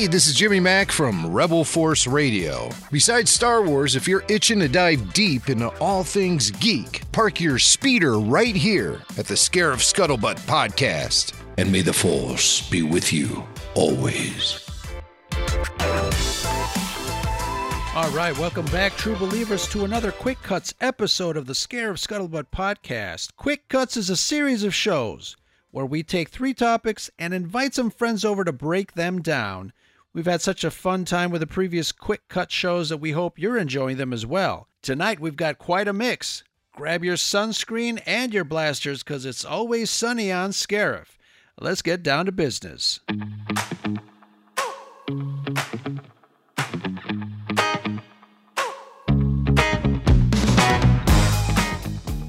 Hey, this is Jimmy Mack from Rebel Force Radio. Besides Star Wars, if you're itching to dive deep into all things geek, park your speeder right here at the Scarif Scuttlebutt podcast. And may the Force be with you always. All right, welcome back, true believers, to another Quick Cuts episode of the Scarif Scuttlebutt podcast. Quick Cuts is a series of shows where we take three topics and invite some friends over to break them down. We've had such a fun time with the previous Quick Cut shows that we hope you're enjoying them as well. Tonight, we've got quite a mix. Grab your sunscreen and your blasters because it's always sunny on Scarif. Let's get down to business.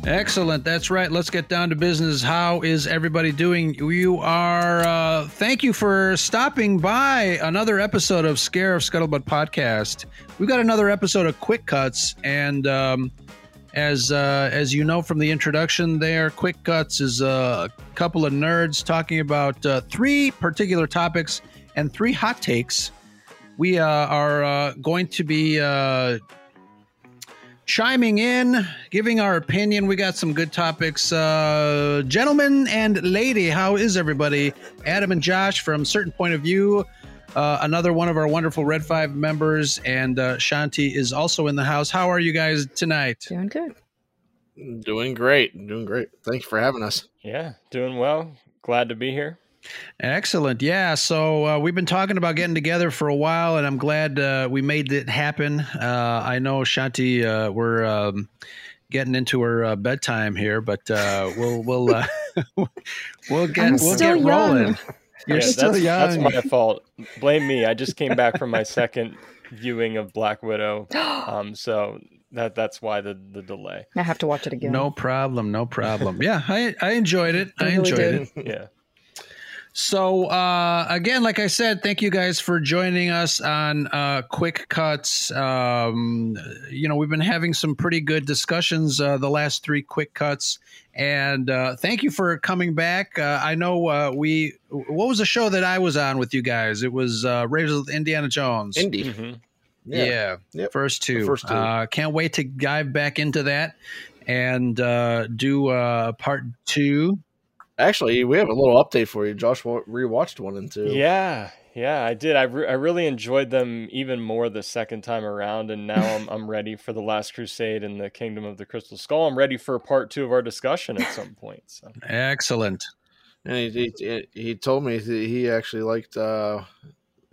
Excellent. That's right. Let's get down to business. How is everybody doing? You are, uh, thank you for stopping by another episode of Scarif Scuttlebutt podcast. We've got another episode of Quick Cuts. And um, as, uh, as you know from the introduction there, Quick Cuts is a couple of nerds talking about uh, three particular topics and three hot takes. We uh, are uh, going to be uh, chiming in, giving our opinion. We got some good topics. Uh, gentlemen and lady, how is everybody? Adam and Josh from Certain Point of View, uh, another one of our wonderful Red Five members, and uh, Shanti is also in the house. How are you guys tonight? Doing good. Doing great. Doing great. Thank you for having us. Yeah, doing well. Glad to be here. Excellent. Yeah. So uh, we've been talking about getting together for a while, and I'm glad uh, we made it happen. Uh, I know Shanti, uh, we're um, getting into her uh, bedtime here, but uh, we'll we'll we'll get I'm we'll still get young. rolling. You're Yeah, still that's, young. That's my fault. Blame me. I just came back from my second viewing of Black Widow, um, so that that's why the the delay. I have to watch it again. No problem. No problem. Yeah, I I enjoyed it. I really enjoyed did. it. Yeah. So uh, again, like I said, thank you guys for joining us on uh, Quick Cuts. Um, you know, we've been having some pretty good discussions uh, the last three Quick Cuts, and uh, thank you for coming back. Uh, I know uh, we. What was the show that I was on with you guys? It was uh, Raiders of Indiana Jones. Indy. hmm yeah, Yep. first two. The first two. Uh, can't wait to dive back into that and uh, do uh, part two. Actually, we have a little update for you. Josh wa- rewatched one and two. Yeah, yeah, I did. I, re- I really enjoyed them even more the second time around, and now I'm I'm ready for the Last Crusade and the Kingdom of the Crystal Skull. I'm ready for part two of our discussion at some point. So Excellent. And he, he, he told me that he actually liked uh,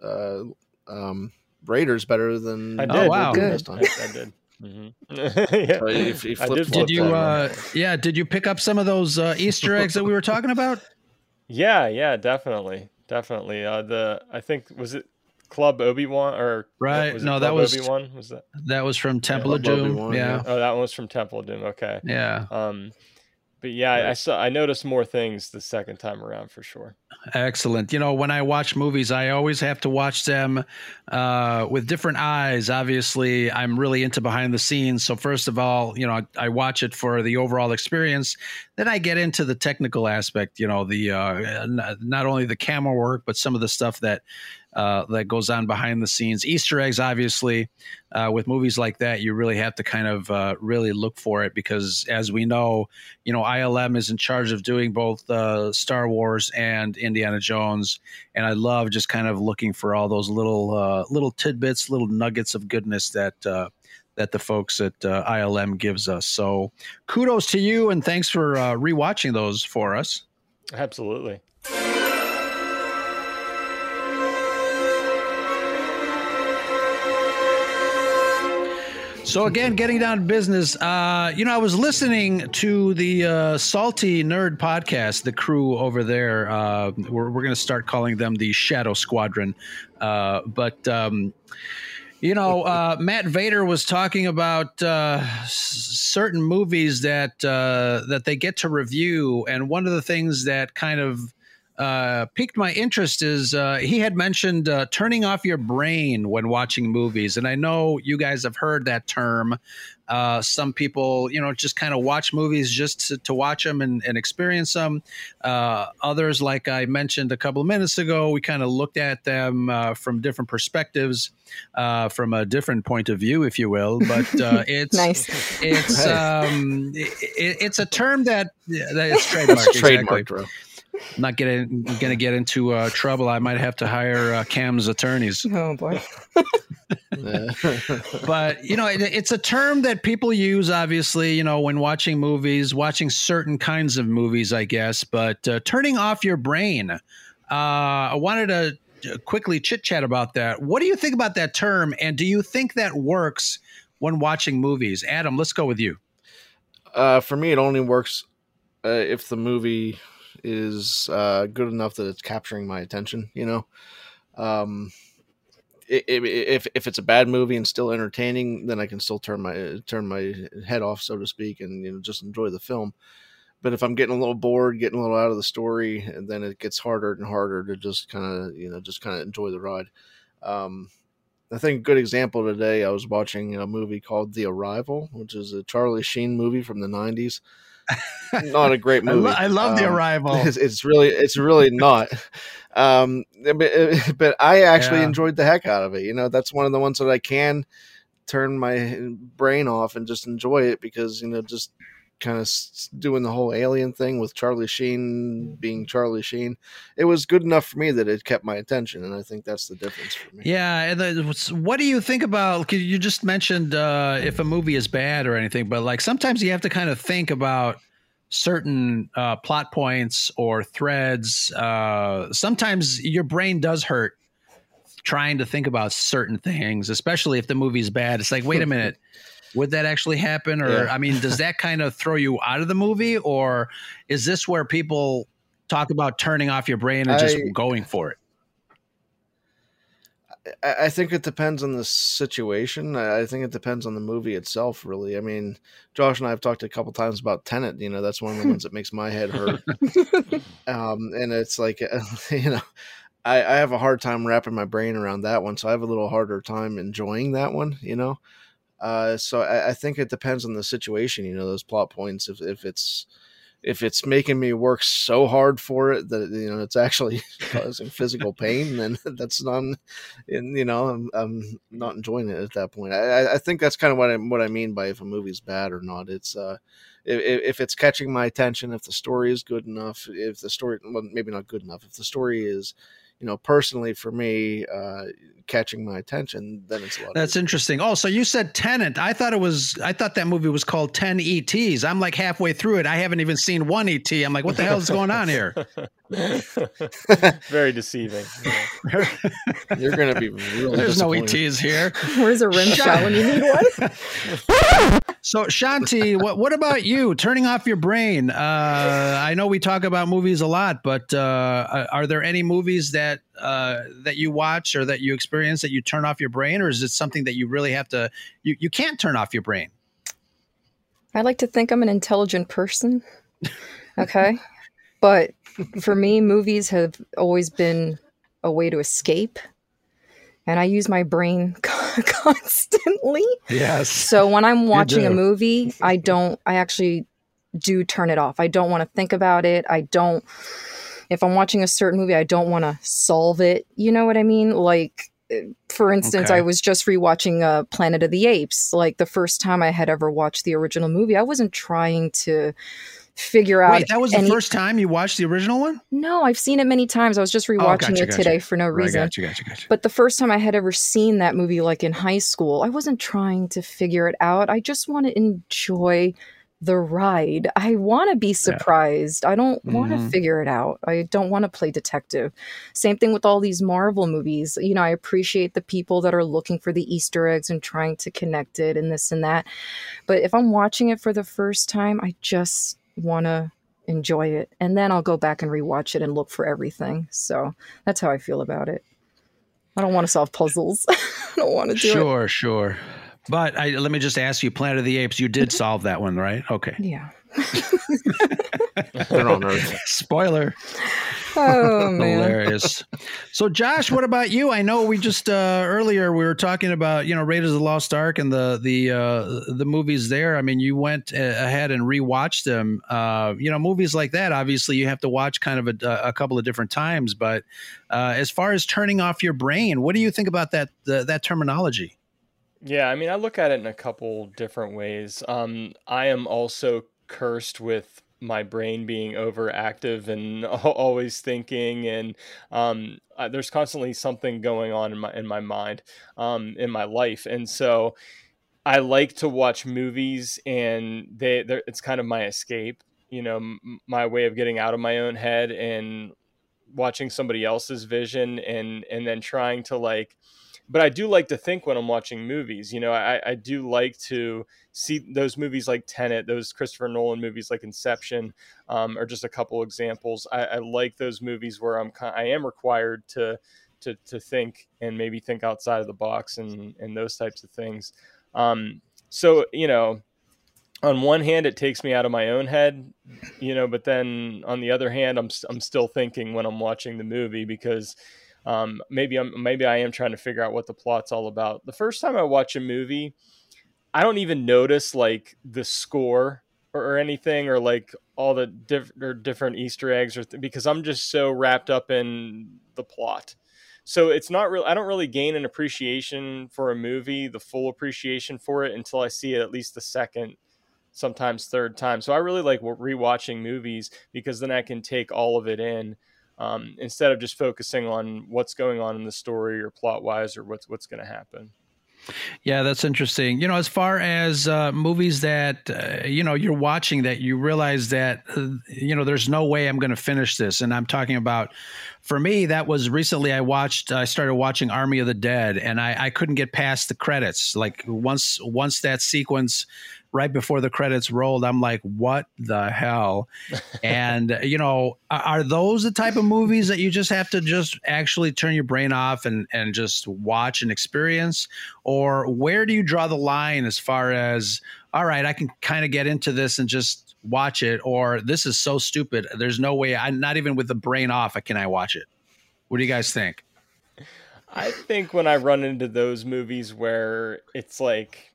uh, um, Raiders better than I Oh, wow. this Good. time. I, I did. Hmm yeah. So he, he did Did you? Uh, yeah. Did you pick up some of those uh, Easter eggs that we were talking about? Yeah, yeah, definitely, definitely. Uh, the I think was it Club Obi Wan or Right, Was it no, that was- Obi-Wan? Was that? That was from Temple of Doom. Obi-Wan, yeah. yeah. Oh, that one was from Temple of Doom. Okay. Yeah. Um, but yeah, I, I saw I noticed more things the second time around for sure. Excellent. You know, when I watch movies, I always have to watch them uh, with different eyes. Obviously, I'm really into behind the scenes. So, first of all, you know, I, I watch it for the overall experience. Then I get into the technical aspect, you know, the uh, n- not only the camera work, but some of the stuff that uh, that goes on behind the scenes. Easter eggs, obviously, uh, with movies like that, you really have to kind of uh, really look for it because, as we know, you know, ILM is in charge of doing both uh, Star Wars and Indiana Jones, and I love just kind of looking for all those little uh, little tidbits, little nuggets of goodness that. That the folks at uh, ILM gives us. So, kudos to you, and thanks for uh, rewatching those for us. Absolutely. So again, getting down to business, uh, you know, I was listening to the uh, Salty Nerd podcast, the crew over there. Uh, we're we're going to start calling them the Shadow Squadron, uh, but. Um, you know, uh, Matt Vader was talking about uh, certain movies that uh, that they get to review, and one of the things that kind of uh, piqued my interest is uh, he had mentioned uh, turning off your brain when watching movies, and I know you guys have heard that term. Uh, some people, you know, just kind of watch movies just to, to watch them and, and experience them. Uh, others, like I mentioned a couple of minutes ago, we kind of looked at them uh, from different perspectives, uh, from a different point of view, if you will. But uh, it's Nice. it's um, it, it's a term that that is trademarked. It's exactly. trademarked, bro. I'm not getting going to get into uh, trouble. I might have to hire uh, Cam's attorneys. Oh boy. But you know it, it's a term that people use obviously you know when watching movies watching certain kinds of movies i guess but uh, turning off your brain uh, i wanted to uh, quickly chit chat about that what do you think about that term and do you think that works when watching movies adam let's go with you uh, for me, it only works uh, if the movie is uh, good enough that it's capturing my attention. You know, um, if if it's a bad movie and still entertaining, then I can still turn my turn my head off, so to speak, and you know just enjoy the film. But if I'm getting a little bored, getting a little out of the story, then it gets harder and harder to just kind of you know just kind of enjoy the ride. Um, I think a good example today. I was watching a movie called The Arrival, which is a Charlie Sheen movie from the '90s. Not a great I, movie. lo- I love the Um, arrival It's, it's really, it's really not. Um, but, but I actually Yeah. enjoyed the heck out of it. You know, that's one of the ones that I can turn my brain off and just enjoy it because you know just kind of doing the whole alien thing with Charlie Sheen being Charlie Sheen. It was good enough for me that it kept my attention, and I think that's the difference for me. Yeah, and what do you think about? 'cause You just mentioned uh, if a movie is bad or anything, but like sometimes you have to kind of think about certain uh, plot points or threads. Uh, sometimes your brain does hurt trying to think about certain things, especially if the movie's bad. It's like, wait a minute. Would that actually happen? Or, Yeah. I mean, does that kind of throw you out of the movie? Or is this where people talk about turning off your brain and just I- going for it? I I think it depends on the situation. I I think it depends on the movie itself, really. I mean, Josh and I have talked a couple times about Tenet. You know, that's one of the ones that makes my head hurt. um, and it's like, you know, I, I have a hard time wrapping my brain around that one, so I have a little harder time enjoying that one. You know, uh, so I, I think it depends on the situation. You know, those plot points. If if it's if it's making me work so hard for it that you know it's actually causing physical pain, then that's not, and you know, I'm, I'm not enjoying it at that point. I, I- think that's kind of what I what I mean by if a movie's bad or not. It's uh, if, if it's catching my attention, if the story is good enough, if the story, well, maybe not good enough, if the story is, you know, personally for me, uh, catching my attention, then it's a lot. That's interesting. Oh, so you said Tenet. I thought it was. I thought that movie was called Ten ETs. I'm like halfway through it. I haven't even seen one ET. I'm like, what the hell is going on here? Very deceiving. Yeah. You're gonna be really. There's no disappointed. ETs here. Where's a rim shot when you need one? So Shanti, what what about you? Turning off your brain. Uh, I know we talk about movies a lot, but uh, are there any movies that uh, that you watch or that you experience that you turn off your brain, or is it something that you really have to? You you can't turn off your brain. I like to think I'm an intelligent person. Okay. But for me, movies have always been a way to escape. And I use my brain constantly. Yes. So when I'm watching a movie, I don't, I actually do turn it off. I don't want to think about it. I don't, if I'm watching a certain movie, I don't want to solve it. You know what I mean? Like, for instance, Okay. I was just rewatching uh, Planet of the Apes. Like the first time I had ever watched the original movie, I wasn't trying to figure out. Wait, that was the any- first time you watched the original one? No, I've seen it many times. I was just rewatching Oh, gotcha, it gotcha. today for no Right, reason. gotcha, gotcha, gotcha. But the first time I had ever seen that movie, like in high school, I wasn't trying to figure it out. I just want to enjoy the ride. I want to be surprised. I don't want to Mhm. figure it out. I don't want to play detective. Same thing with all these Marvel movies. You know, I appreciate the people that are looking for the Easter eggs and trying to connect it and this and that. But if I'm watching it for the first time, I just want to enjoy it. And then I'll go back and rewatch it and look for everything. So that's how I feel about it. I don't want to solve puzzles. I don't want to do it. Sure, sure. But I, let me just ask you, Planet of the Apes, you did mm-hmm. solve that one, right? Okay. Yeah. They're on Earth. Spoiler. Oh man, hilarious. So, Josh, what about you? I know we just uh, earlier we were talking about you know Raiders of the Lost Ark and the the uh, the movies there. I mean, you went uh, ahead and rewatched them. Uh, you know, movies like that. Obviously, you have to watch kind of a, a couple of different times. But uh, as far as turning off your brain, what do you think about that the, that terminology? Yeah, I mean, I look at it in a couple different ways. Um, I am also cursed with my brain being overactive and always thinking and um, there's constantly something going on in my in my mind um, in my life. And so I like to watch movies and they it's kind of my escape you know m- my way of getting out of my own head and watching somebody else's vision and and then trying to like but I do like to think when I'm watching movies. You know, I, I do like to see those movies like Tenet, those Christopher Nolan movies like Inception, um, are just a couple examples. I, I, like those movies where I'm I am required to to to think and maybe think outside of the box and and those types of things. Um, so you know, on one hand, it takes me out of my own head, you know, but then on the other hand, I'm I'm still thinking when I'm watching the movie because um, maybe I'm maybe I am trying to figure out what the plot's all about. The first time I watch a movie, I don't even notice like the score or, or anything or like all the diff- or different Easter eggs or th- because I'm just so wrapped up in the plot. So it's not real. I don't really gain an appreciation for a movie, the full appreciation for it, until I see it at least the second, sometimes third time. So I really like rewatching movies because then I can take all of it in um, instead of just focusing on what's going on in the story or plot wise or what's what's going to happen. Yeah, that's interesting. You know, as far as uh, movies that uh, you know you're watching that you realize that uh, you know there's no way I'm going to finish this, and I'm talking about for me that was recently I watched I started watching Army of the Dead, and I, I couldn't get past the credits. Like once once that sequence right before the credits rolled, I'm like, what the hell? and, you know, are those the type of movies that you just have to just actually turn your brain off and, and just watch and experience? Or where do you draw the line as far as, all right, I can kind of get into this and just watch it, or this is so stupid. There's no way, I'm not even with the brain off, can I watch it? What do you guys think? I think when I run into those movies where it's like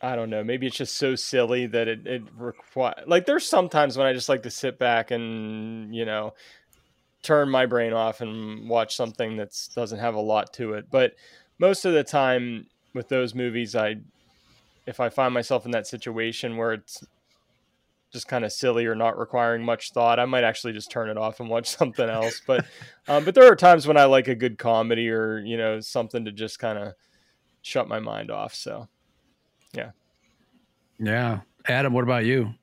I don't know. Maybe it's just so silly that it it require like there's sometimes when I just like to sit back and you know turn my brain off and watch something that doesn't have a lot to it. But most of the time with those movies, I if I find myself in that situation where it's just kind of silly or not requiring much thought, I might actually just turn it off and watch something else. But um, but there are times when I like a good comedy or you know something to just kind of shut my mind off. So. Yeah. Adam, what about you?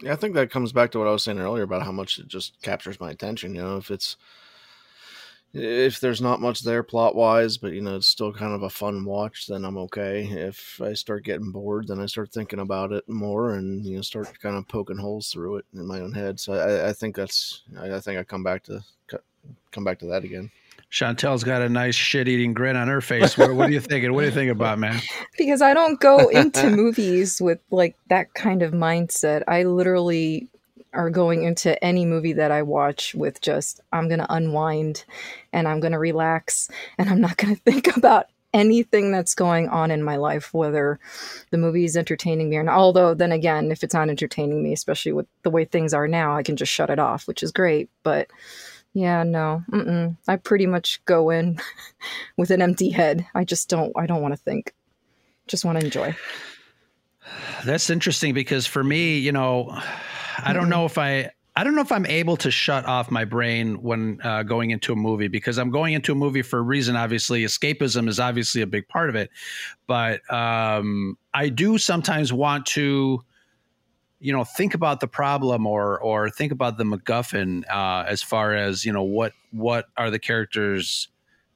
Yeah, I think that comes back to what I was saying earlier about how much it just captures my attention. You know, if it's if there's not much there plot wise, but you know it's still kind of a fun watch, then I'm okay. If I start getting bored, then I start thinking about it more and you know start kind of poking holes through it in my own head. So I, I think that's I, I think I come back to come back to that again. Chantel's got a nice shit-eating grin on her face. What, what are you thinking? What do you think about, man? Because I don't go into movies with like that kind of mindset. I literally are going into any movie that I watch with just I'm going to unwind and I'm going to relax and I'm not going to think about anything that's going on in my life, whether the movie is entertaining me or not. Although, then again, if it's not entertaining me, especially with the way things are now, I can just shut it off, which is great. But yeah, no. Mm-mm. I pretty much go in with an empty head. I just don't I don't want to think. Just want to enjoy. That's interesting because for me, you know, I don't know if I I don't know if I'm able to shut off my brain when uh, going into a movie because I'm going into a movie for a reason. Obviously, escapism is obviously a big part of it, but um, I do sometimes want to you know think about the problem or or think about the MacGuffin uh, as far as you know what what are the characters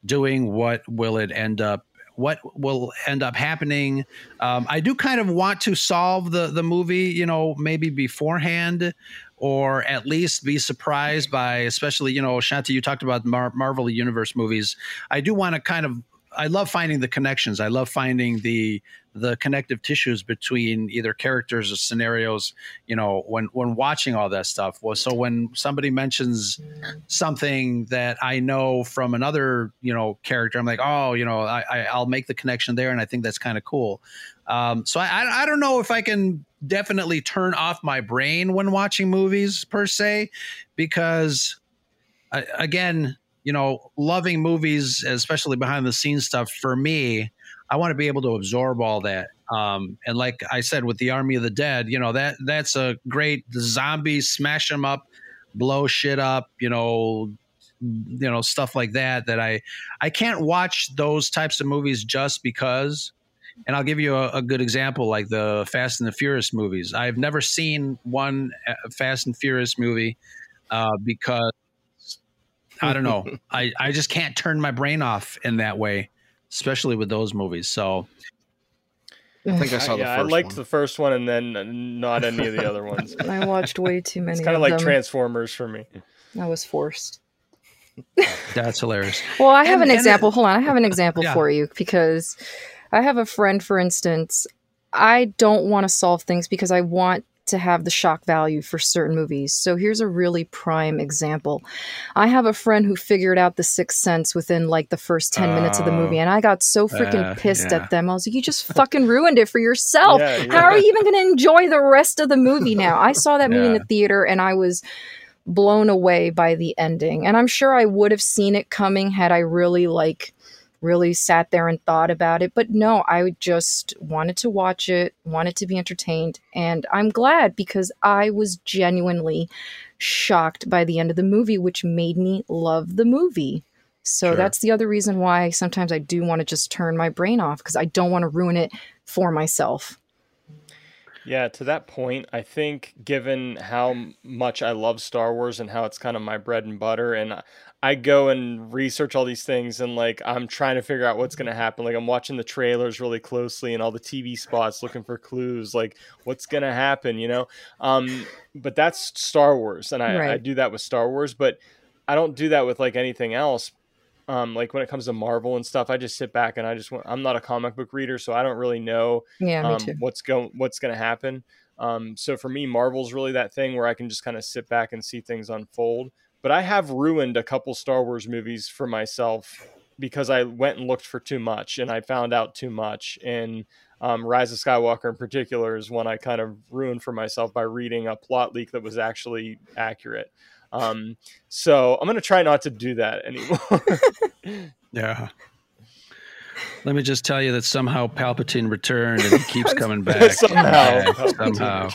doing? What will it end up? What will end up happening? Um, I do kind of want to solve the the movie, you know, maybe beforehand, or at least be surprised by, especially you know, Shanti, you talked about Mar- Marvel Universe movies. I do want to kind of I love finding the connections. I love finding the the connective tissues between either characters or scenarios. You know, when when watching all that stuff. Was so when somebody mentions something that I know from another you know character, I'm like, oh, you know, I, I I'll make the connection there, and I think that's kind of cool. Um, so I I don't know if I can definitely turn off my brain when watching movies per se, because again, you know, loving movies, especially behind the scenes stuff, for me, I want to be able to absorb all that. Um, and like I said, with the Army of the Dead, you know that that's a great zombies smash them up, blow shit up, you know, you know stuff like that. That I I can't watch those types of movies just because. And I'll give you a, a good example, like the Fast and the Furious movies. I've never seen one uh, Fast and Furious movie uh, because I don't know. I, I just can't turn my brain off in that way, especially with those movies. So I think I saw I, the yeah, first I liked one. the first one and then uh, not any of the other ones. I watched way too many. It's kind of of like them. Transformers for me. I was forced. that's hilarious. Well, I have And- an and example. Hold on, I have an example Yeah. for you because I have a friend, for instance. I don't want to solve things because I want to have the shock value for certain movies. So here's a really prime example. I have a friend who figured out The Sixth Sense within like the first 10 minutes of the movie, and I got so freaking Uh, pissed yeah. at them. I was like, you just fucking ruined it for yourself. Yeah, yeah. How are you even going to enjoy the rest of the movie now? I saw that movie in the theater and I was blown away by the ending. And I'm sure I would have seen it coming had I really like really sat there and thought about it. But no, I just wanted to watch it, wanted to be entertained, and I'm glad because I was genuinely shocked by the end of the movie, which made me love the movie. So Sure. that's the other reason why sometimes I do want to just turn my brain off because I don't want to ruin it for myself. Yeah, to that point, I think given how much I love Star Wars and how it's kind of my bread and butter, and I- go and research all these things and like I'm trying to figure out what's going to happen. Like I'm watching the trailers really closely and all the TV spots looking for clues, like what's going to happen, you know? Um, but that's Star Wars, and I, I do that with Star Wars, but I don't do that with like anything else. Um, like when it comes to Marvel and stuff, I just sit back and I just want, I'm not a comic book reader, so I don't really know Yeah, um, what's going what's going to happen. Um, so for me, Marvel's really that thing where I can just kind of sit back and see things unfold. But I have ruined a couple Star Wars movies for myself because I went and looked for too much and I found out too much. And um, Rise of Skywalker in particular is one I kind of ruined for myself by reading a plot leak that was actually accurate. Um, so I'm going to try not to do that anymore. Yeah. Let me just tell you that somehow Palpatine returned and he keeps coming back. Somehow. Okay, somehow.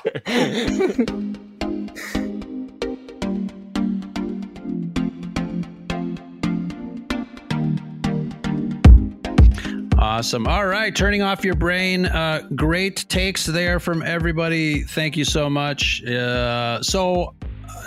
Awesome. All right, turning off your brain. Uh, great takes there from everybody. Thank you so much. Uh, so,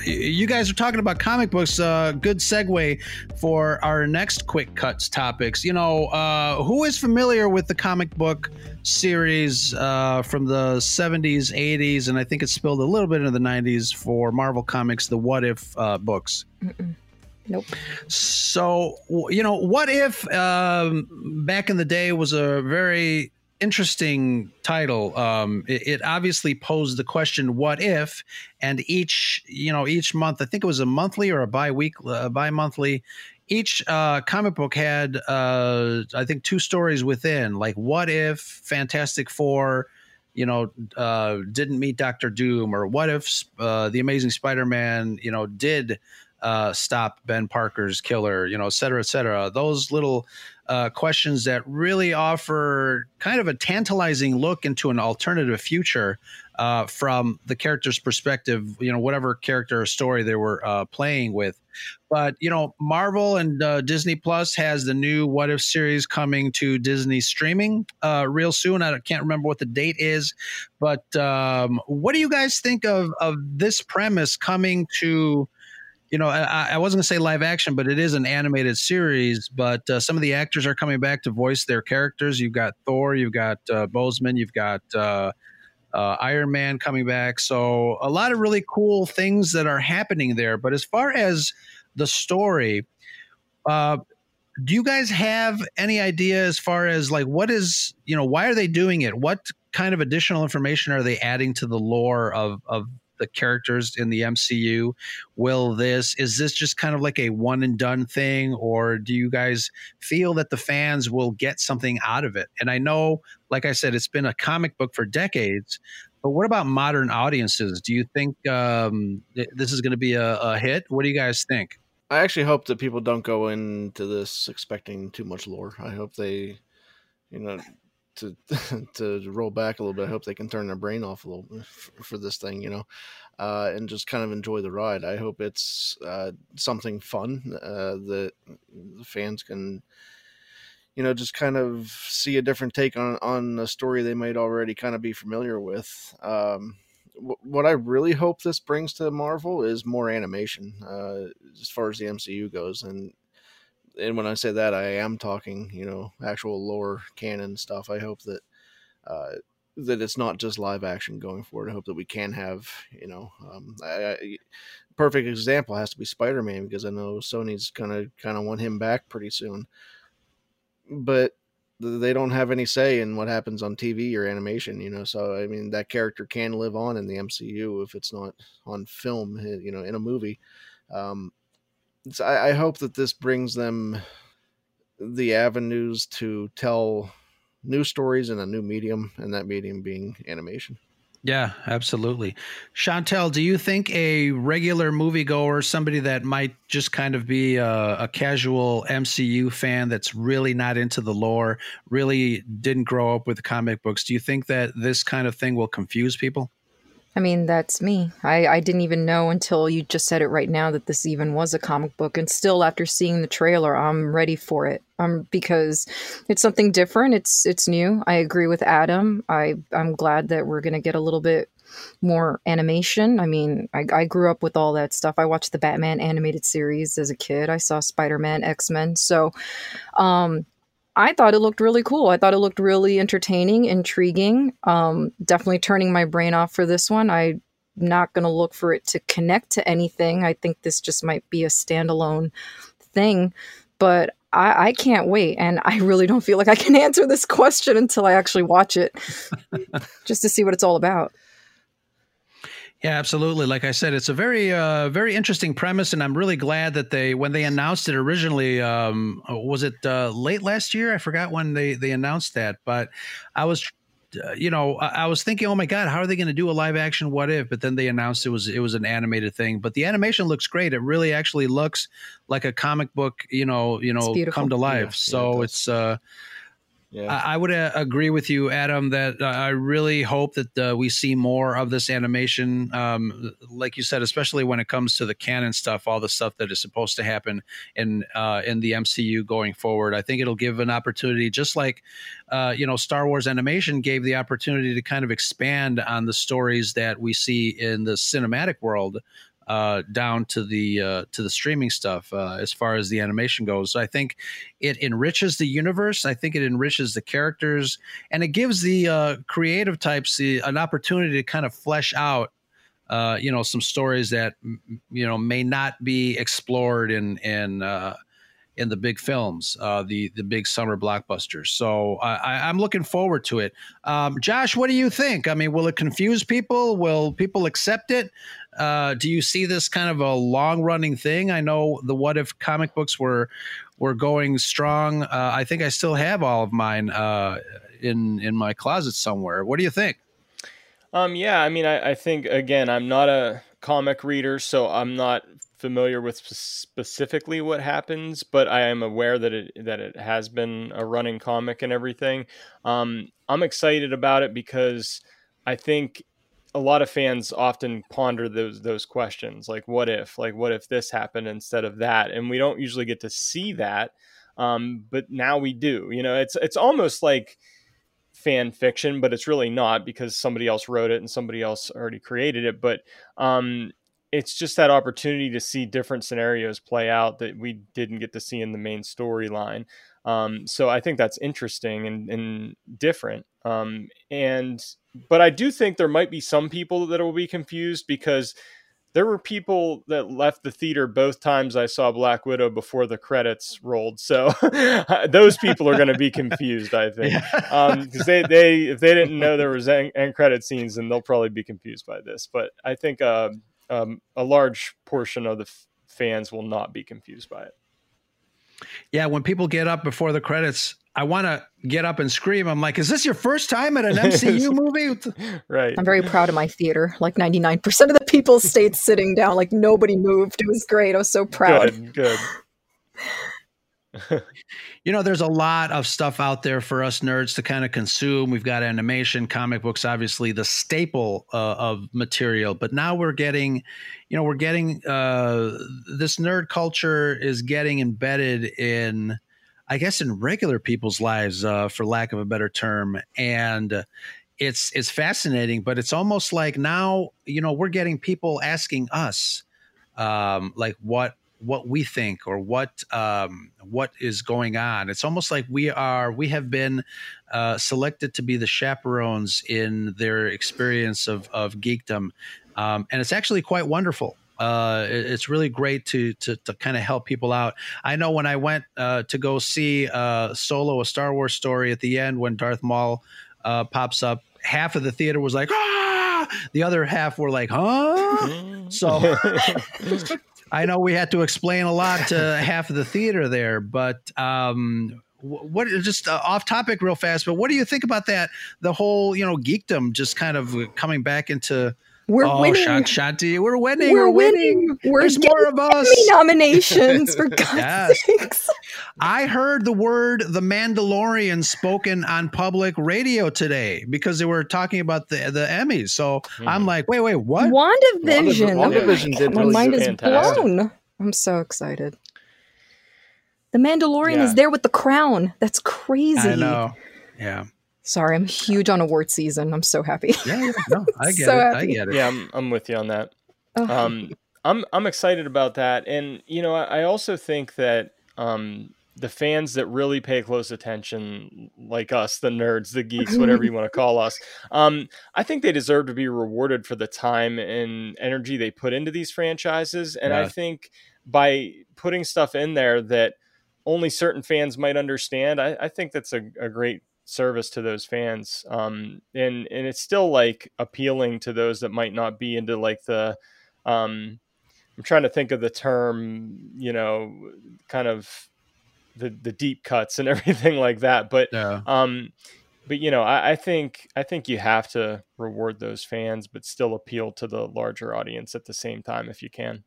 you guys are talking about comic books. Uh, good segue for our next quick cuts topics. You know, uh, who is familiar with the comic book series uh, from the 70s, 80s, and I think it spilled a little bit into the 90s for Marvel Comics, the What If uh, books? Mm-mm. Nope. So, you know, what if um, back in the day was a very interesting title. Um, it, it obviously posed the question, "What if?" And each, you know, each month, I think it was a monthly or a bi-week, uh, bi-monthly. Each uh, comic book had, uh, I think, two stories within. Like, what if Fantastic Four, you know, uh, didn't meet Doctor Doom, or what if uh, the Amazing Spider-Man, you know, did uh, stop Ben Parker's killer, you know, et cetera, et cetera. Those little uh, questions that really offer kind of a tantalizing look into an alternative future uh, from the character's perspective, you know, whatever character or story they were uh, playing with. But, you know, Marvel and uh, Disney Plus has the new What If series coming to Disney streaming uh, real soon. I can't remember what the date is, but um, what do you guys think of, of this premise coming to? You know, I, I wasn't going to say live action, but it is an animated series. But uh, some of the actors are coming back to voice their characters. You've got Thor, you've got uh, Boseman, you've got uh, uh, Iron Man coming back. So a lot of really cool things that are happening there. But as far as the story, uh, do you guys have any idea as far as like what is you know why are they doing it? What kind of additional information are they adding to the lore of of the characters in the MCU? Will this is this just kind of like a one and done thing, or do you guys feel that the fans will get something out of it? And I know, like I said, it's been a comic book for decades. But what about modern audiences? Do you think um, this is going to be a, a hit? What do you guys think? I actually hope that people don't go into this expecting too much lore. I hope they, you know, to to roll back a little bit. I hope they can turn their brain off a little bit for this thing, you know, uh, and just kind of enjoy the ride. I hope it's uh, something fun uh, that the fans can, you know, just kind of see a different take on on a story they might already kind of be familiar with. Um, what I really hope this brings to Marvel is more animation, uh, as far as the MCU goes, and and when I say that, I am talking, you know, actual lore canon stuff. I hope that uh, that it's not just live action going forward. I hope that we can have, you know, um, I, I, perfect example has to be Spider Man because I know Sony's gonna kind of want him back pretty soon, but they don't have any say in what happens on TV or animation, you know. So I mean, that character can live on in the MCU if it's not on film, eh, you know, in a movie. Um, so I, I hope that this brings them the avenues to tell new stories in a new medium, and that medium being animation. Yeah, absolutely. Chantel, do you think a regular moviegoer, somebody that might just kind of be a, a, casual MCU fan that's really not into the lore, really didn't grow up with comic books, do you think that this kind of thing will confuse people? I mean, that's me. I, I didn't even know until you just said it right now that this even was a comic book. And still, after seeing the trailer, I'm ready for it. Um, because it's something different. It's it's new. I agree with Adam. I I'm glad that we're gonna get a little bit more animation. I mean, I, I grew up with all that stuff. I watched the Batman animated series as a kid. I saw Spider Man, X Men. So, um, I thought it looked really cool. I thought it looked really entertaining, intriguing. Um, definitely turning my brain off for this one. I'm not going to look for it to connect to anything. I think this just might be a standalone thing, but I, I can't wait. And I really don't feel like I can answer this question until I actually watch it just to see what it's all about. Yeah, absolutely. Like I said, it's a very, uh, very interesting premise, and I'm really glad that they, when they announced it originally, um, was it uh, late last year? I forgot when they they announced that, but I was, uh, you know, I, I, was thinking, oh my god, how are they going to do a live action What If? But then they announced it was it was an animated thing. But the animation looks great. It really actually looks like a comic book, you know, you know, come to life. Yeah, so yeah, it's. Uh, yeah. I, would uh, agree with you, Adam, that uh, I really hope that uh, we see more of this animation. Um, like you said, especially when it comes to the canon stuff, all the stuff that is supposed to happen in uh, in the MCU going forward. I think it'll give an opportunity, just like uh, you know, Star Wars animation gave the opportunity to kind of expand on the stories that we see in the cinematic world uh, down to the uh, to the streaming stuff uh, as far as the animation goes. So I think it enriches the universe. I think it enriches the characters, and it gives the uh, creative types the, an opportunity to kind of flesh out. Uh, you know some stories that you know may not be explored in in uh, in the big films, uh, the the big summer blockbusters. So I, am looking forward to it. Um, Josh, what do you think? I mean, will it confuse people? Will people accept it? Uh, do you see this kind of a long running thing? I know the What If comic books were were going strong. Uh, I think I still have all of mine uh, in in my closet somewhere. What do you think? Um, yeah, I mean, I, I think again, I'm not a comic reader, so I'm not familiar with specifically what happens, but I am aware that it that it has been a running comic and everything. Um, I'm excited about it because I think a lot of fans often ponder those those questions, like what if, like what if this happened instead of that, and we don't usually get to see that, um, but now we do. You know, it's it's almost like fan fiction, but it's really not because somebody else wrote it and somebody else already created it. But um, it's just that opportunity to see different scenarios play out that we didn't get to see in the main storyline. Um, so I think that's interesting and, and different. Um, and but I do think there might be some people that will be confused because there were people that left the theater both times I saw Black Widow before the credits rolled. So those people are going to be confused, I think, because um, they they if they didn't know there was end, end credit scenes, then they'll probably be confused by this. But I think uh, um, a large portion of the f- fans will not be confused by it. Yeah, when people get up before the credits, I want to get up and scream. I'm like, is this your first time at an MCU movie? right. I'm very proud of my theater. Like 99% of the people stayed sitting down, like nobody moved. It was great. I was so proud. Good. good. you know, there's a lot of stuff out there for us nerds to kind of consume. We've got animation, comic books, obviously the staple uh, of material, but now we're getting, you know, we're getting uh, this nerd culture is getting embedded in, I guess, in regular people's lives, uh, for lack of a better term, and it's it's fascinating. But it's almost like now, you know, we're getting people asking us, um, like, what what we think or what um, what is going on. It's almost like we are we have been uh, selected to be the chaperones in their experience of of geekdom, um, and it's actually quite wonderful. Uh, it's really great to to, to kind of help people out. I know when I went uh, to go see uh, Solo, a Star Wars story, at the end when Darth Maul uh, pops up, half of the theater was like ah, the other half were like huh. so I know we had to explain a lot to half of the theater there, but um, what just uh, off topic real fast, but what do you think about that? The whole, you know, geekdom just kind of coming back into we're oh, winning. Shanti, we're winning. We're, we're winning. winning. We're There's more of us. Emmy nominations for God's yes. sakes. I heard the word "the Mandalorian" spoken on public radio today because they were talking about the the Emmys. So mm. I'm like, wait, wait, what? WandaVision. WandaVision did My really mind is fantastic. blown. I'm so excited. The Mandalorian yeah. is there with the crown. That's crazy. I know. Yeah. Sorry, I'm huge on award season. I'm so happy. Yeah, yeah no, I get so it. Happy. I get it. Yeah, I'm, I'm with you on that. Oh. Um, I'm I'm excited about that, and you know, I, I also think that um, the fans that really pay close attention, like us, the nerds, the geeks, whatever you want to call us, um, I think they deserve to be rewarded for the time and energy they put into these franchises. And yeah. I think by putting stuff in there that only certain fans might understand, I, I think that's a, a great service to those fans um and and it's still like appealing to those that might not be into like the um i'm trying to think of the term you know kind of the the deep cuts and everything like that but yeah. um but you know I, I think i think you have to reward those fans but still appeal to the larger audience at the same time if you can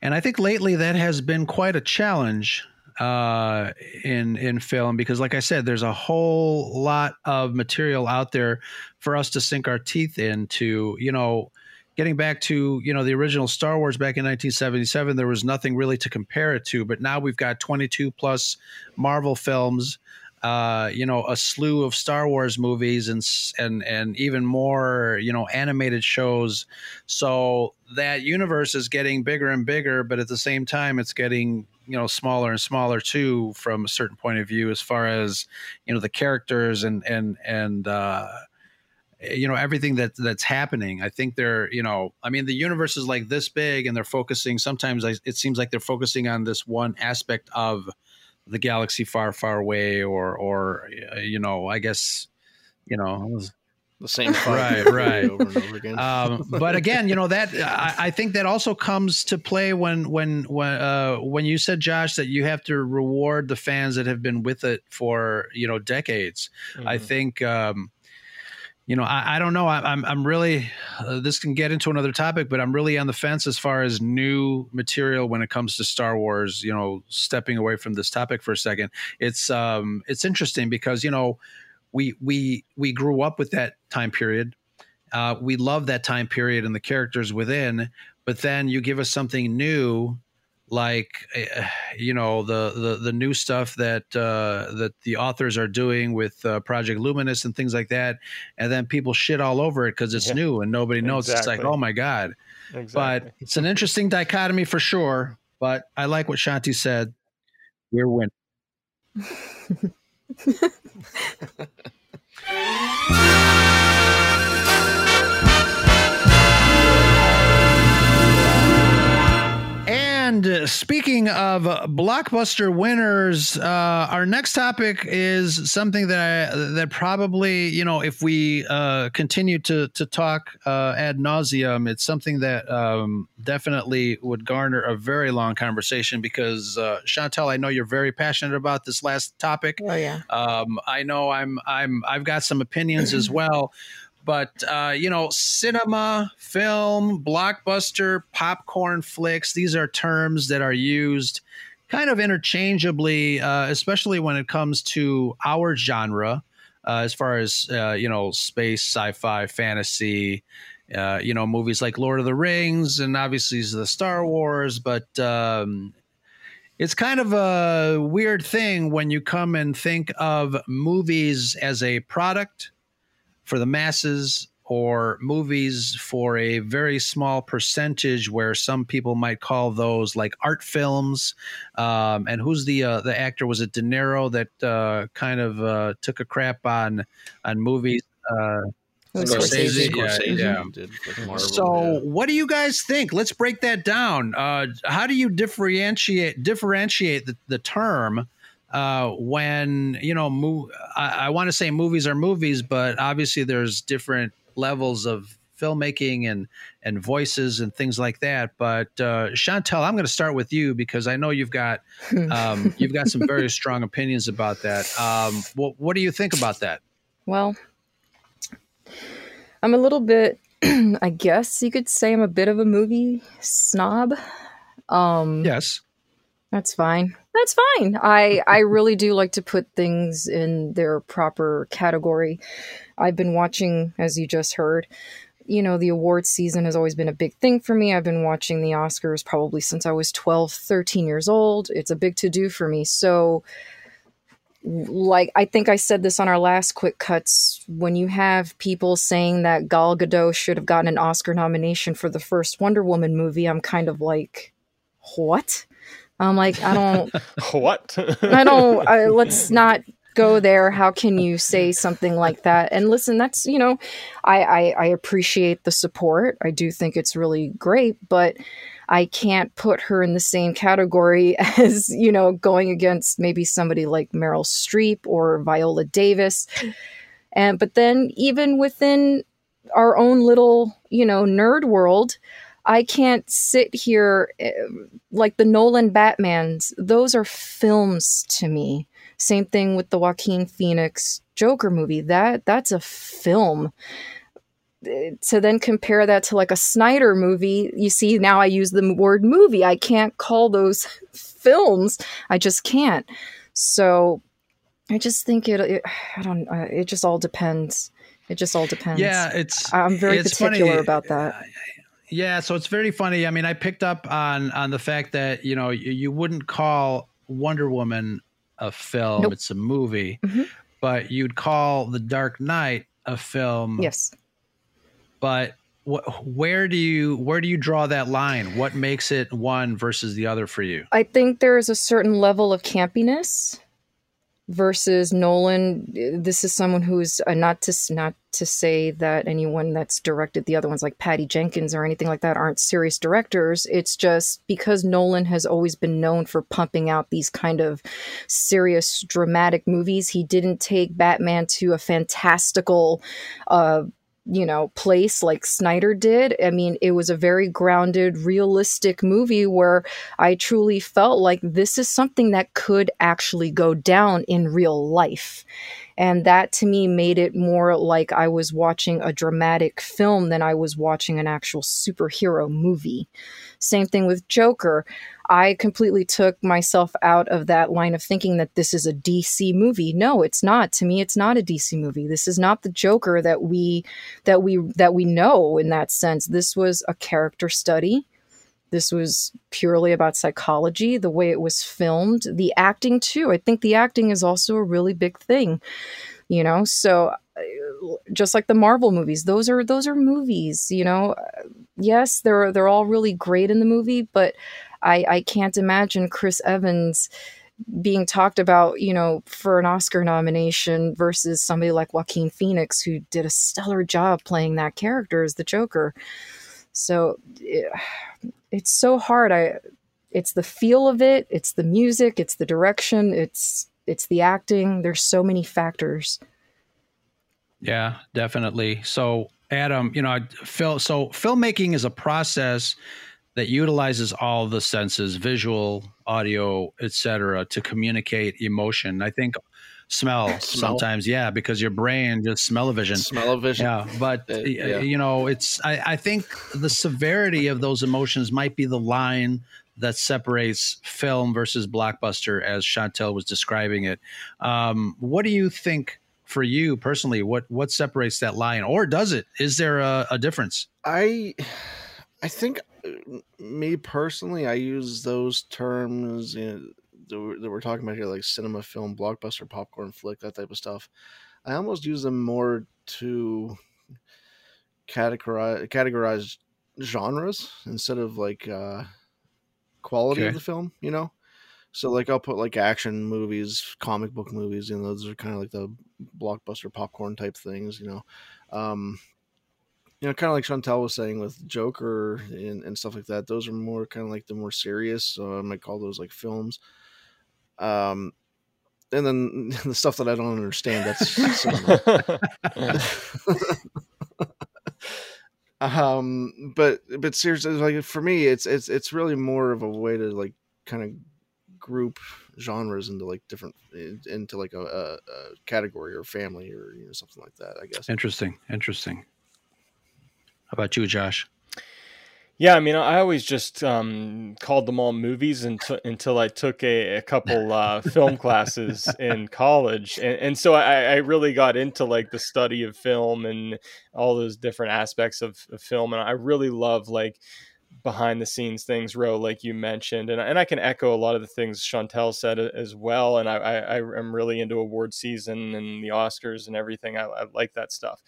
and i think lately that has been quite a challenge uh, in in film because, like I said, there's a whole lot of material out there for us to sink our teeth into. You know, getting back to you know the original Star Wars back in 1977, there was nothing really to compare it to. But now we've got 22 plus Marvel films. Uh, you know, a slew of Star Wars movies and and and even more, you know, animated shows. So that universe is getting bigger and bigger, but at the same time, it's getting you know smaller and smaller too from a certain point of view as far as you know the characters and and and uh you know everything that that's happening i think they're you know i mean the universe is like this big and they're focusing sometimes it seems like they're focusing on this one aspect of the galaxy far far away or or uh, you know i guess you know the same right right. over and over again. Um, but again you know that I, I, think that also comes to play when when when uh, when you said josh that you have to reward the fans that have been with it for you know decades. Mm-hmm. i think um, you know I, I, don't know I, am I'm, I'm really uh, this can get into another topic but i'm really on the fence as far as new material when it comes to star wars you know stepping away from this topic for a second it's um it's interesting because you know we we we grew up with that time period. Uh, we love that time period and the characters within, but then you give us something new, like uh, you know the, the the new stuff that uh, that the authors are doing with uh, Project Luminous and things like that, and then people shit all over it because it's yeah. new and nobody knows. Exactly. It's like oh my god. Exactly. But it's an interesting dichotomy for sure. But I like what Shanti said. We're winning. speaking of blockbuster winners, uh, our next topic is something that I, that probably you know if we uh, continue to to talk uh, ad nauseum, it's something that um, definitely would garner a very long conversation because uh, Chantel, I know you're very passionate about this last topic. Oh yeah. Um, I know I'm I'm I've got some opinions as well. But uh, you know, cinema, film, blockbuster, popcorn flicks, these are terms that are used kind of interchangeably, uh, especially when it comes to our genre, uh, as far as uh, you know, space, sci-fi, fantasy. Uh, you know, movies like Lord of the Rings and obviously the Star Wars, but um, it's kind of a weird thing when you come and think of movies as a product for the masses or movies for a very small percentage where some people might call those like art films um, and who's the uh, the actor was it De Niro that uh, kind of uh, took a crap on on movies uh, Scorsese. Scorsese Yeah, did with Marvel, so, yeah. what do you guys think? Let's break that down. Uh, how do you differentiate differentiate the, the term uh, when you know? I, I want to say movies are movies, but obviously there's different levels of filmmaking and and voices and things like that. But uh, Chantel, I'm going to start with you because I know you've got um, you've got some very strong opinions about that. Um, what what do you think about that? Well, I'm a little bit, I guess you could say I'm a bit of a movie snob. Um, Yes. That's fine. That's fine. I I really do like to put things in their proper category. I've been watching, as you just heard, you know, the awards season has always been a big thing for me. I've been watching the Oscars probably since I was 12, 13 years old. It's a big to do for me. So, like, I think I said this on our last quick cuts when you have people saying that Gal Gadot should have gotten an Oscar nomination for the first Wonder Woman movie, I'm kind of like, what? I'm like, I don't. what? I don't. I, let's not go there. How can you say something like that? And listen, that's you know, I, I I appreciate the support. I do think it's really great, but I can't put her in the same category as you know going against maybe somebody like Meryl Streep or Viola Davis. And but then even within our own little you know nerd world. I can't sit here eh, like the Nolan Batmans. Those are films to me. Same thing with the Joaquin Phoenix Joker movie. That that's a film. To then compare that to like a Snyder movie, you see now I use the word movie. I can't call those films. I just can't. So I just think it. it I don't. Uh, it just all depends. It just all depends. Yeah, it's. I'm very it's particular funny. about that. Yeah, so it's very funny. I mean, I picked up on on the fact that you know you, you wouldn't call Wonder Woman a film; Nope. it's a movie, Mhm. but you'd call The Dark Knight a film. Yes. But wh- where do you where do you draw that line? What makes it one versus the other for you? I think there is a certain level of campiness versus Nolan. This is someone who's uh, not to not to say that anyone that's directed the other ones like Patty Jenkins or anything like that aren't serious directors. It's just because Nolan has always been known for pumping out these kind of serious dramatic movies. He didn't take Batman to a fantastical uh you know, place like Snyder did. I mean, it was a very grounded, realistic movie where I truly felt like this is something that could actually go down in real life. And that to me made it more like I was watching a dramatic film than I was watching an actual superhero movie. Same thing with Joker. I completely took myself out of that line of thinking that this is a DC movie. No, it's not. To me, it's not a DC movie. This is not the Joker that we that we that we know in that sense. This was a character study. This was purely about psychology, the way it was filmed, the acting too. I think the acting is also a really big thing, you know. So uh, just like the Marvel movies, those are those are movies, you know. Yes, they're they're all really great in the movie, but I I can't imagine Chris Evans being talked about, you know, for an Oscar nomination versus somebody like Joaquin Phoenix who did a stellar job playing that character as the Joker. So it, it's so hard. I it's the feel of it, it's the music, it's the direction, it's it's the acting. There's so many factors. Yeah, definitely. So, Adam, you know, Phil, so filmmaking is a process that utilizes all the senses, visual, audio, etc., to communicate emotion. I think smell, smell, sometimes, yeah, because your brain just smell a vision. Smell a vision. Yeah, but uh, yeah. you know, it's I, I think the severity of those emotions might be the line that separates film versus blockbuster, as Chantel was describing it. Um, what do you think? for you personally what what separates that line or does it is there a, a difference i i think uh, me personally i use those terms you know, that, we're, that we're talking about here like cinema film blockbuster popcorn flick that type of stuff i almost use them more to categorize categorize genres instead of like uh quality okay. of the film you know so like I'll put like action movies, comic book movies, you know, those are kind of like the blockbuster popcorn type things, you know. Um, you know, kind of like Chantel was saying with Joker and, and stuff like that. Those are more kind of like the more serious. So I might call those like films. Um, and then the stuff that I don't understand, that's um, but but seriously, like for me, it's it's it's really more of a way to like kind of group genres into like different into like a, a, a category or family or you know something like that. I guess. Interesting. Interesting. How about you, Josh? Yeah, I mean, I always just um, called them all movies until until I took a, a couple uh, film classes in college, and, and so I, I, really got into like the study of film and all those different aspects of, of film, and I really love like behind the scenes things, Ro, like you mentioned, and and I can echo a lot of the things Chantel said as well. And I I, I am really into award season and the Oscars and everything. I, I like that stuff.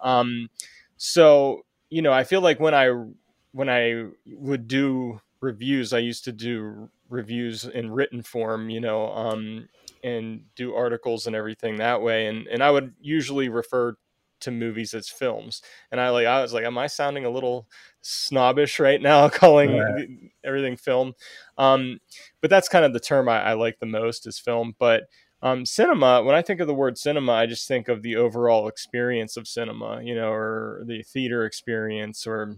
Um, so you know, I feel like when I when I would do reviews, I used to do reviews in written form, you know, um, and do articles and everything that way. And and I would usually refer to movies as films. And I like I was like, am I sounding a little snobbish right now calling yeah. everything film? Um, but that's kind of the term I, I like the most is film. But um, cinema, when I think of the word cinema, I just think of the overall experience of cinema, you know, or the theater experience, or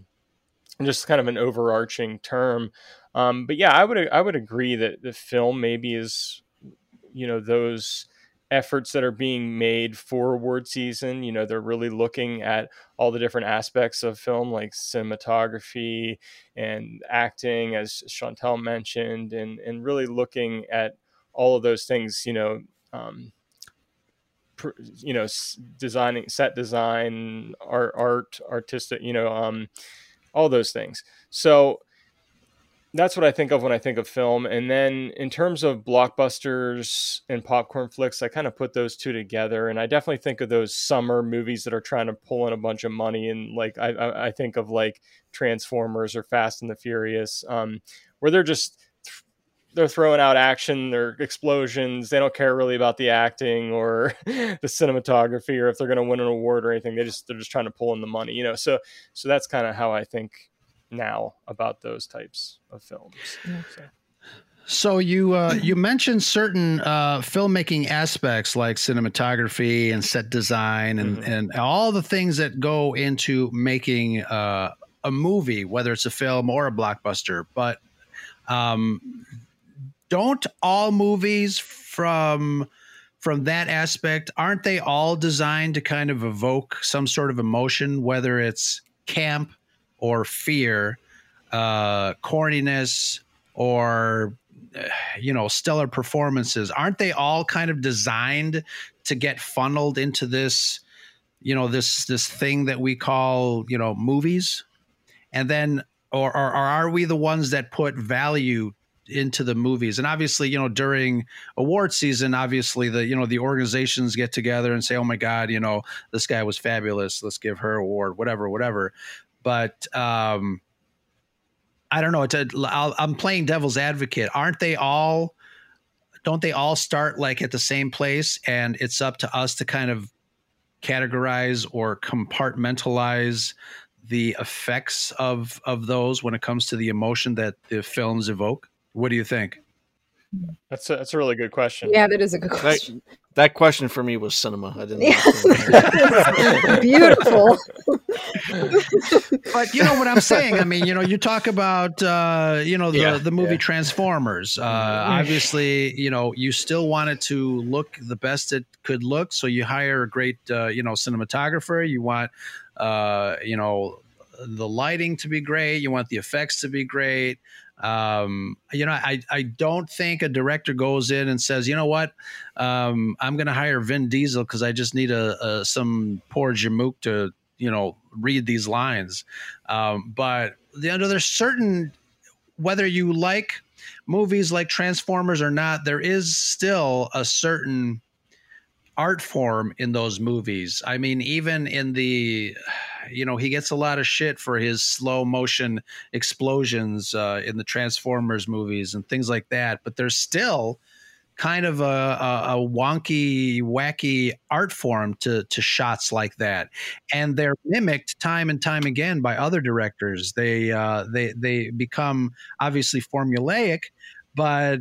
just kind of an overarching term. Um, but yeah, I would I would agree that the film maybe is, you know, those efforts that are being made for award season. You know, they're really looking at all the different aspects of film, like cinematography and acting, as Chantel mentioned, and and really looking at all of those things. You know. Um, you know designing set design art art artistic you know um all those things so that's what I think of when I think of film. And then in terms of blockbusters and popcorn flicks, I kind of put those two together. And I definitely think of those summer movies that are trying to pull in a bunch of money. And like I, I think of like Transformers or Fast and the Furious, um, where they're just they're throwing out action, they're explosions. They don't care really about the acting or the cinematography or if they're going to win an award or anything. They just they're just trying to pull in the money, you know. So so that's kind of how I think now about those types of films. So. So you uh, you mentioned certain uh, filmmaking aspects like cinematography and set design and, mm-hmm. and all the things that go into making uh, a movie, whether it's a film or a blockbuster. But um, don't all movies from from that aspect aren't they all designed to kind of evoke some sort of emotion, whether it's camp or fear, uh, corniness, or uh, you know stellar performances? Aren't they all kind of designed to get funneled into this you know this this thing that we call you know movies? And then or, or, or are we the ones that put value into the movies and obviously you know during award season obviously the you know the organizations get together and say oh my god you know this guy was fabulous let's give her award whatever whatever but um, I don't know. It's a, I'm playing devil's advocate. Aren't they all? Don't they all start like at the same place? And it's up to us to kind of categorize or compartmentalize the effects of of those when it comes to the emotion that the films evoke. What do you think? That's a, that's a really good question. Yeah, that is a good question. That, that question for me was cinema. I didn't. Yeah. Beautiful. but you know what I'm saying. I mean, you know, you talk about uh, you know the Yeah, the movie yeah. Transformers. Uh, obviously, you know, you still want it to look the best it could look, so you hire a great uh, you know cinematographer. You want uh, you know the lighting to be great. You want the effects to be great. Um, you know, I, I don't think a director goes in and says, you know what, um, I'm going to hire Vin Diesel because I just need a, a some poor Jamook to you know read these lines. Um, but you know, there's certain whether you like movies like Transformers or not, there is still a certain art form in those movies. I mean, even in the, you know, he gets a lot of shit for his slow motion explosions uh, in the Transformers movies and things like that. But there's still kind of a, a, a wonky, wacky art form to to shots like that, and they're mimicked time and time again by other directors. They uh, they they become obviously formulaic, but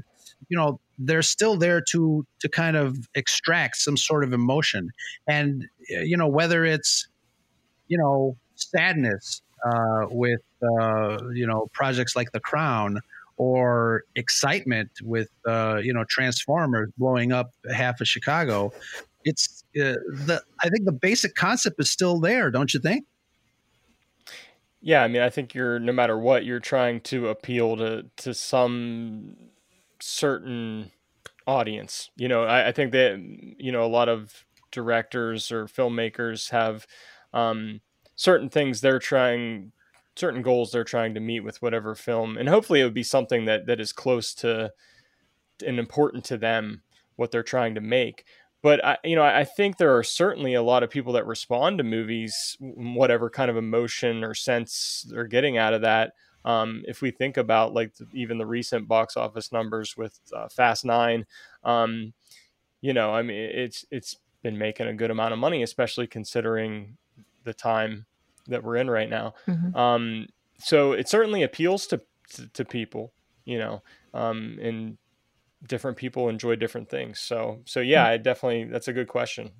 you know they're still there to to kind of extract some sort of emotion and you know whether it's you know sadness uh, with uh, you know projects like the crown or excitement with uh, you know transformers blowing up half of chicago it's uh, the i think the basic concept is still there don't you think Yeah, I mean, I think you're no matter what, you're trying to appeal to to some certain audience. You know, I, I think that you know a lot of directors or filmmakers have um, certain things they're trying, certain goals they're trying to meet with whatever film, and hopefully it would be something that that is close to and important to them what they're trying to make. But I, you know, I think there are certainly a lot of people that respond to movies, whatever kind of emotion or sense they're getting out of that. Um, if we think about like the, even the recent box office numbers with uh, Fast Nine, um, you know, I mean, it's it's been making a good amount of money, especially considering the time that we're in right now. Mhm. Um, so it certainly appeals to to, to people, you know, um, and different people enjoy different things. So so yeah, I definitely that's a good question.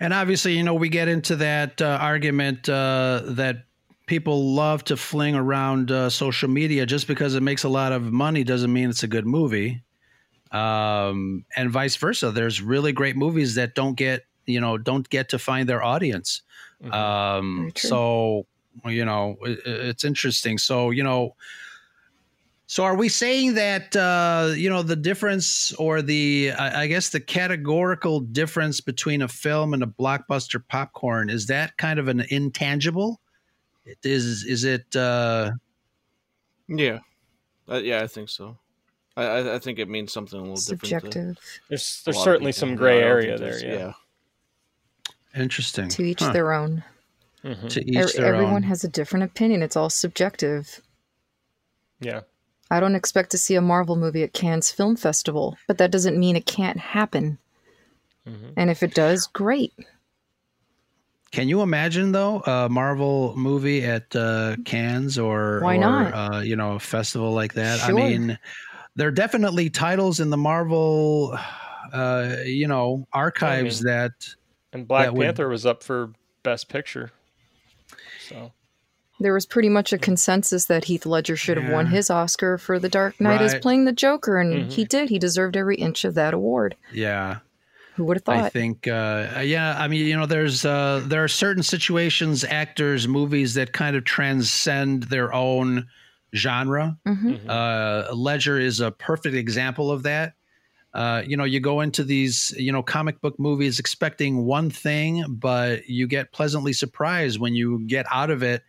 And obviously, you know, we get into that uh, argument uh, that people love to fling around uh, social media just because it makes a lot of money doesn't mean it's a good movie. Um, and vice versa. There's really great movies that don't get, you know, don't get to find their audience. Mhm. Um, so, you know, it, it's interesting. So, you know, so are we saying that uh, you know the difference or the I, I guess the categorical difference between a film and a blockbuster popcorn is that kind of an intangible? It is is it uh, yeah, uh, yeah, I think so. I, I I think it means something a little different. Subjective. There's there's certainly some gray area there. there's- Yeah. Interesting? To each Huh. their own. Mhm. to each Er- their Everyone own. has a different opinion. It's all subjective. Yeah. I don't expect to see a Marvel movie at Cannes Film Festival, but that doesn't mean it can't happen. Mhm. And if it does, great. Can you imagine though a Marvel movie at uh, Cannes or Why or, not? Uh, you know a festival like that? Sure. I mean, there are definitely titles in the Marvel, uh, you know, archives that And Black That would- Panther was up for Best Picture. So There was pretty much a consensus that Heath Ledger should have won his Oscar for The Dark Knight as playing the Joker, and Mhm. he did. He deserved every inch of that award. yeah. Who would have thought? I think, uh, yeah. I mean, you know, there's uh, there are certain situations, actors, movies that kind of transcend their own genre. hmm mhm. Uh, Ledger is a perfect example of that. Uh, you know, you go into these, you know, comic book movies expecting one thing, but you get pleasantly surprised when you get out of it.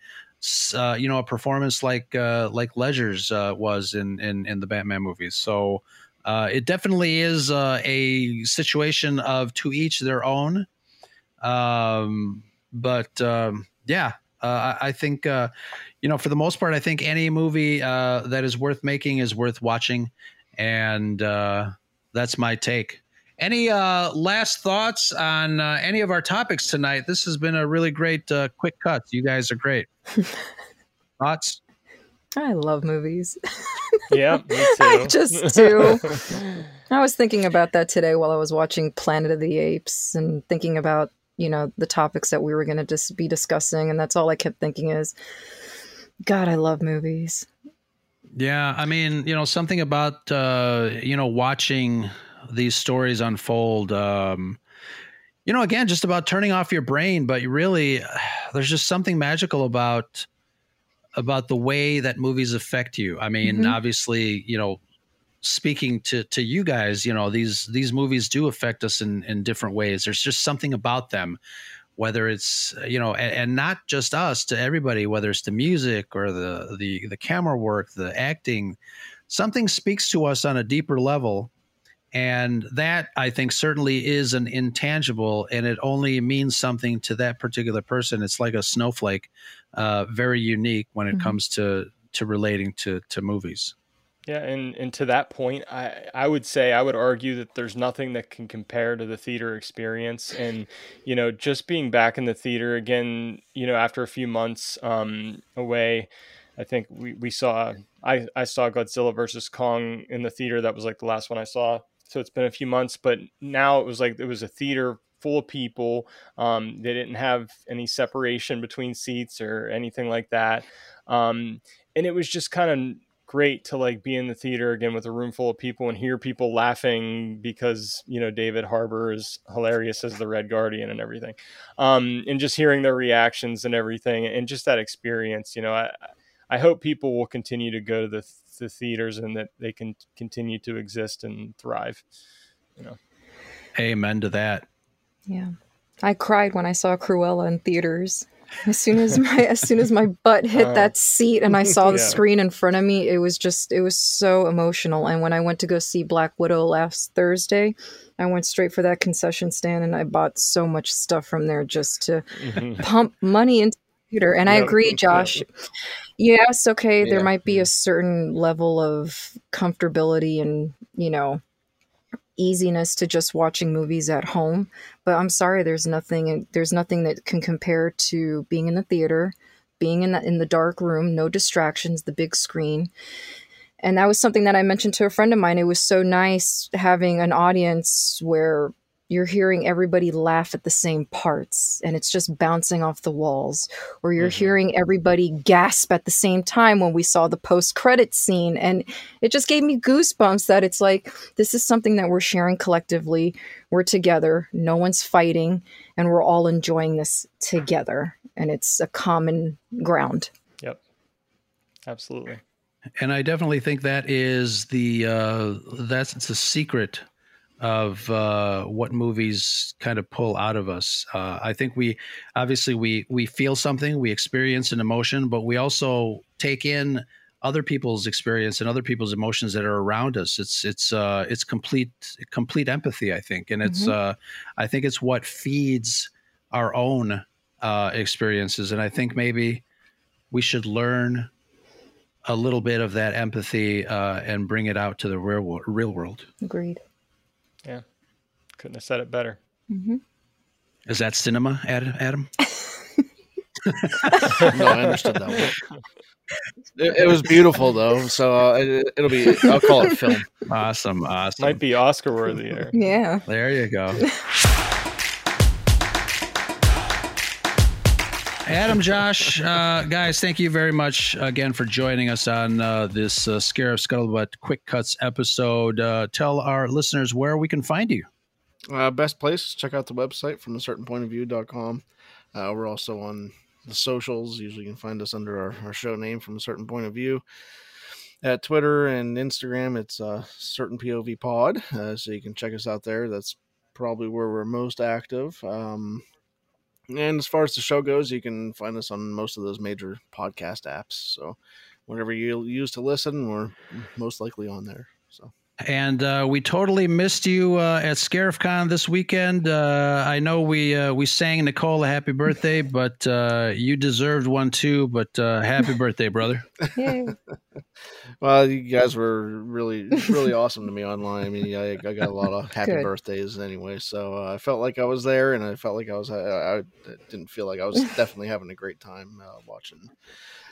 Uh, you know, a performance like uh, like Ledger's uh, was in, in in the Batman movies. So uh, it definitely is a situation of to each their own. Um, but um, yeah, uh, I, think uh, you know for the most part, I think any movie uh, that is worth making is worth watching, and that's my take. Any uh, last thoughts on uh, any of our topics tonight? This has been a really great uh, quick cut. You guys are great. thoughts? I love movies. Yeah, I just do. I was thinking about that today while I was watching Planet of the Apes and thinking about you know the topics that we were going to just be discussing, and that's all I kept thinking is, God, I love movies. Yeah, I mean, you know, something about uh, you know watching these stories unfold. Um, you know, again, just about turning off your brain, but really, there's just something magical about about the way that movies affect you. I mean, mm-hmm. obviously, you know, speaking to to you guys, you know, these these movies do affect us in in different ways. There's just something about them whether it's you know and, and, not just us to everybody whether it's the music or the the the camera work the acting something speaks to us on a deeper level. And that i think certainly is an intangible and it only means something to that particular person. It's like a snowflake uh, very unique when it mm-hmm. comes to to relating to to movies yeah, and, and to that point, I, I would say I would argue that there's nothing that can compare to the theater experience. And, you know, just being back in the theater again, you know, after a few months um, away, I think we, we saw I, I saw Godzilla versus Kong in the theater. That was like the last one I saw. So it's been a few months, but now it was like it was a theater full of people. Um, they didn't have any separation between seats or anything like that. Um, and it was just kind of great to like be in the theater again with a room full of people and hear people laughing because you know David Harbour is hilarious as the Red Guardian and everything, um, and just hearing their reactions and everything, and just that experience. You know, I I hope people will continue to go to the the theaters and that they can continue to exist and thrive. You know, amen to that. Yeah, I cried when I saw Cruella in theaters. As soon as my as soon as my butt hit uh, that seat and I saw the yeah. screen in front of me, it was just it was so emotional. And when I went to go see Black Widow last Thursday, I went straight for that concession stand and I bought so much stuff from there just to mm-hmm. pump money into the computer. And yep. I agree, Josh. Yes, okay, yeah. there might be a certain level of comfortability and, you know, easiness to just watching movies at home. But i'm sorry there's nothing there's nothing that can compare to being in the theater being in the in the dark room no distractions the big screen. And that was something that i mentioned to a friend of mine. It was so nice having an audience where you're hearing everybody laugh at the same parts and it's just bouncing off the walls. Or you're mm-hmm. hearing everybody gasp at the same time when we saw the post credit scene and it just gave me goosebumps that it's like this is something that we're sharing collectively. We're together. No one's fighting and we're all enjoying this together and it's a common ground. Yep. Absolutely. And i definitely think that is the uh that's the secret of uh, what movies kind of pull out of us. Uh, I think we obviously we we feel something, we experience an emotion, but we also take in other people's experience and other people's emotions that are around us. It's it's uh, it's complete complete empathy, I think, and it's mm-hmm. uh, I think it's what feeds our own uh, experiences, and I think maybe we should learn a little bit of that empathy uh, and bring it out to the real real world. Agreed. Yeah, couldn't have said it better. Mm-hmm. Is that cinema, Adam? no, I understood that one. It, it was beautiful though, so uh, it, will be. I'll call it film. Awesome, awesome. Might be Oscar worthy. Yeah. There you go. Adam, Josh, uh, guys, thank you very much again for joining us on uh, this uh, Scarif Scuttlebutt Quick Cuts episode. Uh, tell our listeners where we can find you. Uh, best place, check out the website from a certain point of view.com. Uh, we're also on the socials. Usually you can find us under our, our show name from a certain point of view. At Twitter and Instagram, it's uh, certain POV pod. Uh, so you can check us out there. That's probably where we're most active. Um, and as far as the show goes, you can find us on most of those major podcast apps. So whatever you use to listen, we're most likely on there. So. And uh, we totally missed you uh, at ScarifCon this weekend. Uh, I know we uh, we sang Nicole a happy birthday, but uh, you deserved one too. But uh, happy birthday, brother! well, you guys were really really awesome to me online. I mean, I, I got a lot of happy Good. birthdays anyway, so I felt like I was there, and I felt like I was. I, I didn't feel like I was definitely having a great time watching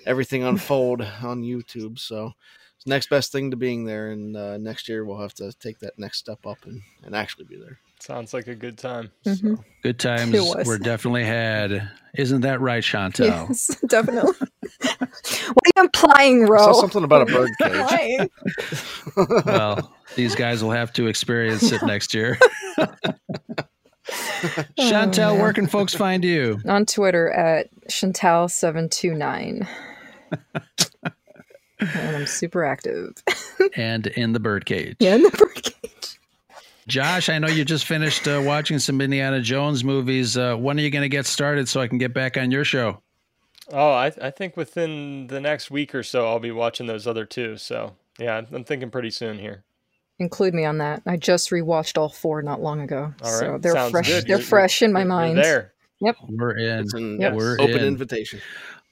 everything unfold on YouTube. So it's next best thing to being there, and uh, next year we'll have to take that next step up and, and actually be there. Sounds like a good time. Mhm. So. Good times It was. were definitely had. Isn't that right, Chantel? Yes, definitely. what are you implying, I Ro? saw something about a bird cage. Well, these guys will have to experience it next year. Chantel, Oh, where can folks find you? On Twitter at Chantal729. And I'm super active. And in the birdcage. Yeah, in the birdcage. Josh, I know you just finished uh, watching some Indiana Jones movies. Uh, when are you going to get started so I can get back on your show? Oh, I, I think within the next week or so, I'll be watching those other two. So yeah, I'm thinking pretty soon here. Include me on that. I just rewatched all four not long ago. All so they're Sounds fresh. good. They're You're- fresh in my you're- you're mind. there. We're in. It's an Yep. We're open in. invitation.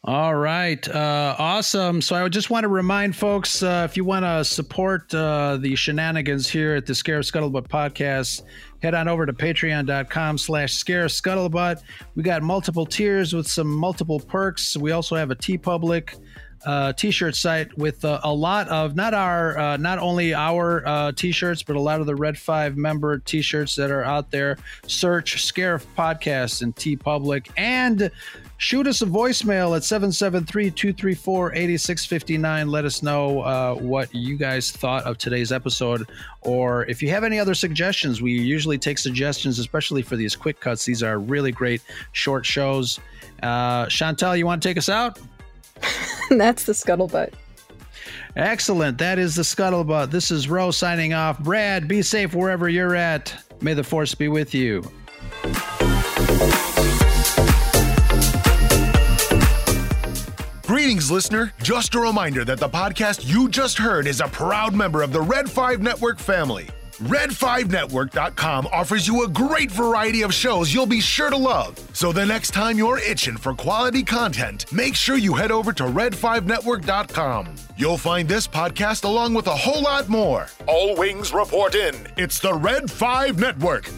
All right. Uh, awesome. So I just want to remind folks uh, if you want to support uh, the shenanigans here at the Scarif Scuttlebutt podcast, head on over to patreon.com slash scarif scuttlebutt. We got multiple tiers with some multiple perks. We also have a TeePublic uh, t-shirt site with uh, a lot of not our uh, not only our uh, t-shirts but a lot of the red 5 member t-shirts that are out there. Search scarif podcast and teepublic and shoot us a voicemail at 773-234-8659 let us know uh, what you guys thought of today's episode. Or if you have any other suggestions we usually take suggestions especially for these quick cuts. These are really great short shows. Uh, chantal you want to take us out that's the scuttlebutt. Excellent. That is the scuttlebutt. This is Ro signing off. Brad, be safe wherever you're at. May the force be with you. Greetings, listener. Just a reminder that the podcast you just heard is a proud member of the Red 5 Network family. Red5Network.com offers you a great variety of shows you'll be sure to love. So the next time you're itching for quality content, make sure you head over to Red5Network.com. You'll find this podcast along with a whole lot more. All wings report in. It's the Red 5 Network.